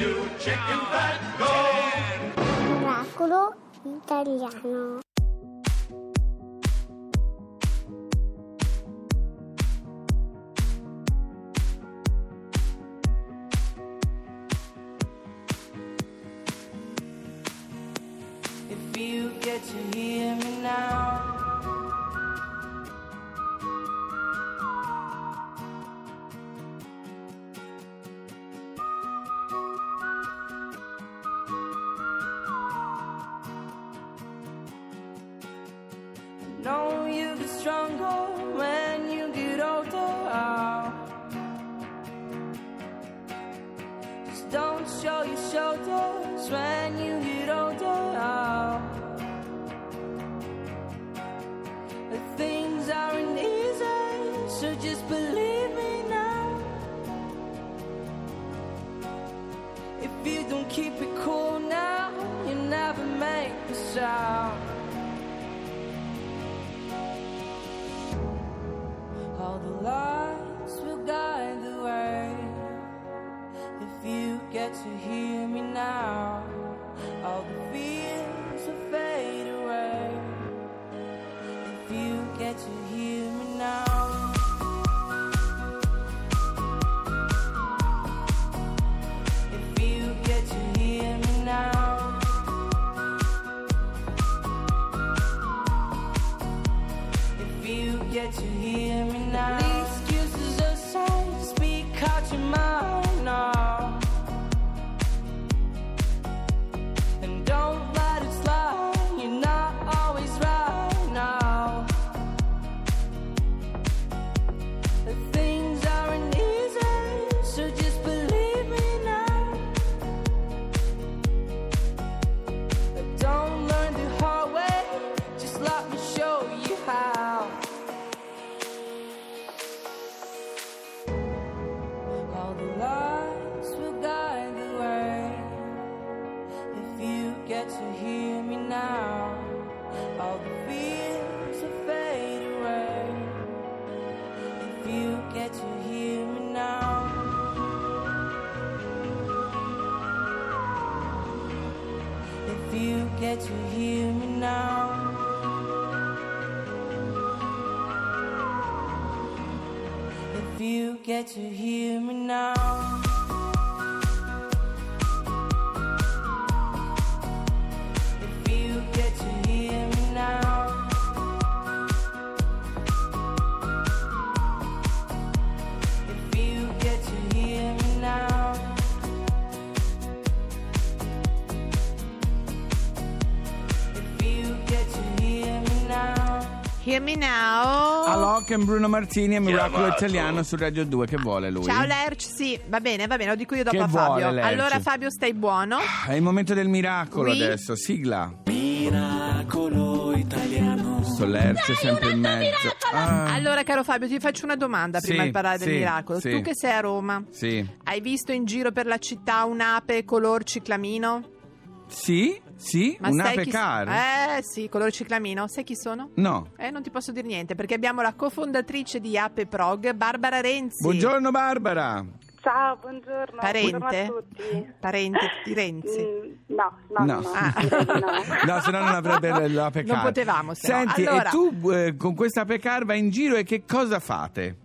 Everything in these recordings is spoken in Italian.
you chicken fat, go! Miracolo italiano. Don't show your shoulders when you get older. But things aren't easy, so just believe me now. If you don't keep it cool now, you never make a sound. All the lights All the get to hear me now. Hear me now. Alok e Bruno Martini e Miracolo Chiamato. Italiano su Radio 2. Che vuole lui? Ciao Lerch, sì, va bene, va bene, lo dico io dopo Che a Fabio. vuole, Lerch? allora Fabio stai buono? È il momento del miracolo Oui. adesso. Sigla. Miracolo italiano. Solerce sempre in mezzo. Ah, Allora caro Fabio ti faccio una domanda Sì, prima di parlare del sì, miracolo. sì. Tu che sei a Roma, Sì. hai visto in giro per la città un'ape color ciclamino? Sì? Sì? Ma Un'ape sai chi- car? Eh sì, color ciclamino. Sai chi sono? No. Eh, non ti posso dire niente perché abbiamo la cofondatrice di Ape Prog, Barbara Renzi. Buongiorno Barbara. Ciao, buongiorno. Parente? Buongiorno a tutti. Parente di Renzi. Mm, no, no, No. no, Ah. direi di no. No, se no non avrebbe l'ape Non potevamo, se no. Senti, Allora- e tu eh, con questa ape car vai in giro e che cosa fate?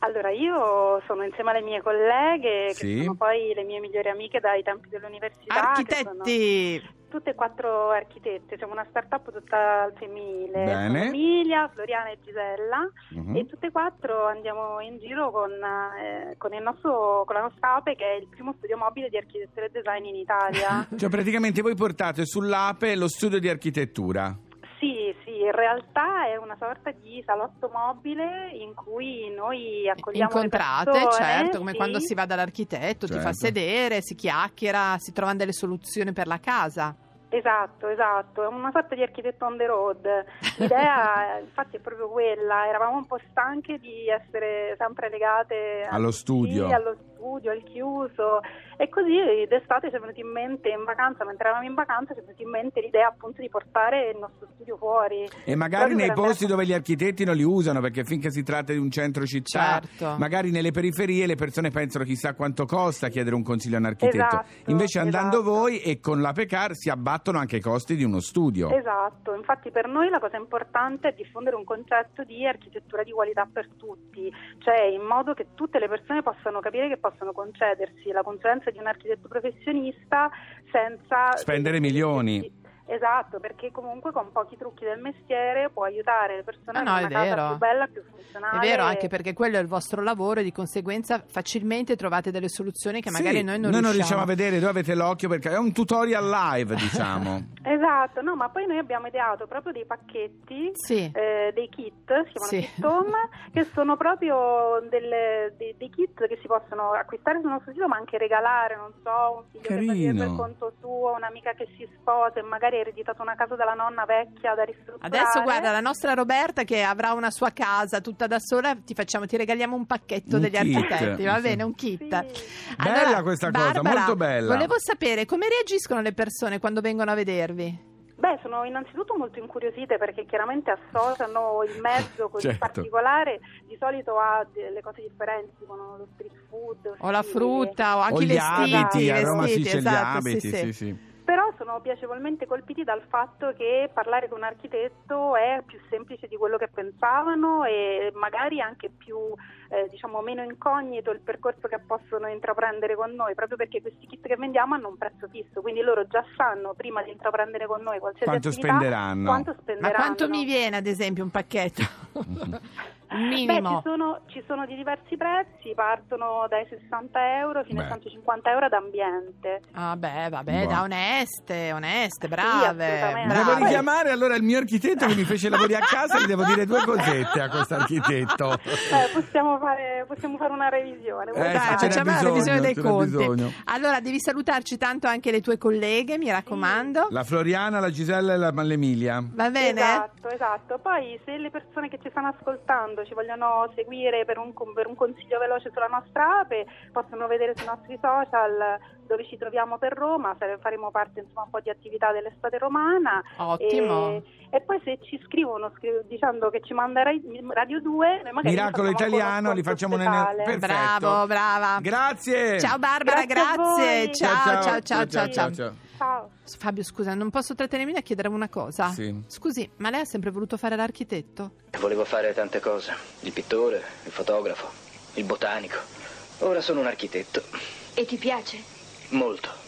Allora, io sono insieme alle mie colleghe, Sì. che sono poi le mie migliori amiche dai tempi dell'università. che sono Architetti. Tutte e quattro architette, siamo una startup tutta al femminile. Bene. Emilia, Floriana e Gisella. Mhm. E tutte e quattro andiamo in giro con, eh, con, il nostro, con la nostra APE, che è il primo studio mobile di architettura e design in Italia. Cioè praticamente voi portate sull'ape lo studio di architettura. Sì, sì, in realtà è una sorta di salotto mobile in cui noi accogliamo le Incontrate, persone, certo, come sì. quando si va dall'architetto, ti fa Certo. sedere, si chiacchiera, si trovano delle soluzioni per la casa. Esatto, esatto, è una sorta di architetto on the road. L'idea infatti è proprio quella, eravamo un po' stanche di essere sempre legate Allo studio. sì, allo studio al chiuso e così d'estate ci è venuto in mente in vacanza, mentre eravamo in vacanza ci è venuta in mente l'idea appunto di portare il nostro studio fuori. E magari nei andare posti a- dove gli architetti non li usano, perché finché si tratta di un centro città, Certo. magari nelle periferie le persone pensano chissà quanto costa chiedere un consiglio a un architetto. Esatto, Invece andando esatto. voi e con l'APECAR si abbattono anche i costi di uno studio. Esatto, infatti per noi la cosa importante è diffondere un concetto di architettura di qualità per tutti, cioè in modo che tutte le persone possano capire che possono concedersi la consulenza di un architetto professionista senza Spendere milioni. Esatto, perché comunque con pochi trucchi del mestiere può aiutare le persone Ah, no, a è avere una più bella, più È funzionale. vero, anche perché quello è il vostro lavoro e di conseguenza facilmente trovate delle soluzioni che magari Sì, noi non riusciamo. riusciamo a vedere, voi avete l'occhio perché è un tutorial live, diciamo. Esatto, no, ma poi noi abbiamo ideato proprio dei pacchetti, Sì. eh, dei kit, si chiamano Sì. kit home, che sono proprio delle- dei, dei kit che si possono acquistare sul nostro sito, ma anche regalare, non so, un figlio che Carino. per conto suo, un'amica che si sposa e magari ha ereditato una casa dalla nonna vecchia da ristrutturare. Adesso guarda, la nostra Roberta che avrà una sua casa tutta da sola, ti facciamo, ti regaliamo un pacchetto Un degli kit, architetti, va bene, un kit. Sì. Bella questa cosa, Barbara, molto bella. Volevo sapere come reagiscono le persone quando vengono a vedervi. Beh, sono innanzitutto molto incuriosite perché chiaramente associano il mezzo così Certo. particolare di solito a delle cose differenti, tipo no, lo street food. O la simili. frutta, o anche o i gli vestiti. abiti, i a Roma vestiti, si c'è esatto, gli abiti, sì, sì. sì, sono piacevolmente colpiti dal fatto che parlare con un architetto è più semplice di quello che pensavano e magari anche più, eh, diciamo, meno incognito il percorso che possono intraprendere con noi, proprio perché questi kit che vendiamo hanno un prezzo fisso, quindi loro già sanno prima di intraprendere con noi qualsiasi Quanto attività spenderanno. quanto Ma spenderanno. quanto mi viene ad esempio un pacchetto? Beh, ci sono, ci sono di diversi prezzi, partono dai 60 euro fino ai Beh. 150 euro d'ambiente. Ah beh, vabbè, Boh. da oneste, oneste, brave, assolutamente. Devo richiamare allora il mio architetto che mi fece i lavori a casa, gli devo dire due cosette a questo architetto. Eh, possiamo, fare, possiamo fare una revisione. Eh, Dai, sì, facciamo la bisogno, revisione dei conti. bisogno. Allora, devi salutarci tanto anche le tue colleghe, mi raccomando. La Floriana, la Gisella e la l'Emilia. Va bene? Esatto, esatto. Poi se le persone che ci stanno ascoltando ci vogliono seguire per un, per un consiglio veloce sulla nostra ape, possono vedere sui nostri social dove ci troviamo per Roma, se- faremo parte insomma un po' di attività dell'estate romana. Ottimo. E, e poi se ci scrivono scri- dicendo che ci manda Radio 2, noi magari Miracolo italiano, li facciamo nel... Perfetto. Bravo, brava. Grazie. Ciao Barbara, Grazie grazie. voi. Ciao, ciao, ciao, ciao, ciao. Ciao. Fabio, scusa, non posso trattenermi a chiedere una cosa? Sì. Scusi, ma lei ha sempre voluto fare l'architetto? Volevo fare tante cose. Il pittore, il fotografo, il botanico. Ora sono un architetto. E ti piace? Molto.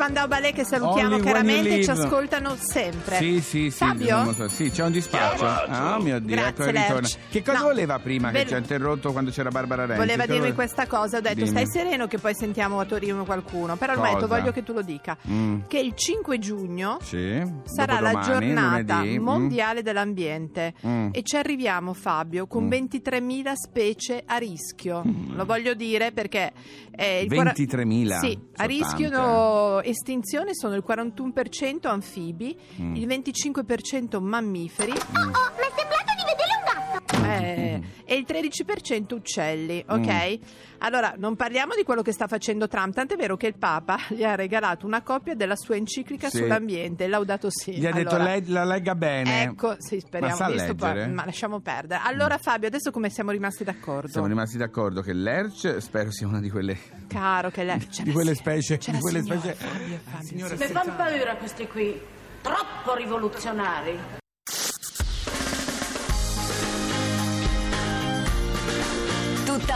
Spandau Ballet che salutiamo Only you ci ascoltano sempre. Sì, sì, sì. Fabio? lo so. Sì, c'è un dispaccio. Oh mio Dio, Grazie, ecco che. Che cosa No. voleva prima che Ve- ci ha interrotto quando c'era Barbara Renzi? Voleva Che dirmi vole- questa cosa, ho detto Dimmi. stai sereno che poi sentiamo a Torino qualcuno, però ormai Cosa? voglio che tu lo dica. Mm. Che il 5 giugno Sì. sarà la giornata lunedì. Mm. mondiale dell'ambiente Mm. e ci arriviamo Fabio con Mm. 23.000 specie a rischio. Lo voglio dire perché eh, il quara- 23.000? Sì, a rischio no, estinzione sono il 41% anfibi, Mm. il 25% mammiferi Oh, mi eh, e il 13% uccelli, ok? Allora, non parliamo di quello che sta facendo Trump, tant'è vero che il Papa gli ha regalato una copia della sua enciclica Sì. sull'ambiente, Laudato Si. Gli ha detto Allora, lei la legga bene. Ecco, sì, speriamo. Ma sa visto poi- leggere? ma lasciamo perdere. Allora, Fabio, adesso come siamo rimasti d'accordo? Siamo rimasti d'accordo che l'Erch spero sia una di quelle Caro che lei... c'è di la quelle si- specie c'è di la quelle signora, specie Fabio, Fabio, Signora, sì. Mi fanno paura questi qui, troppo rivoluzionari.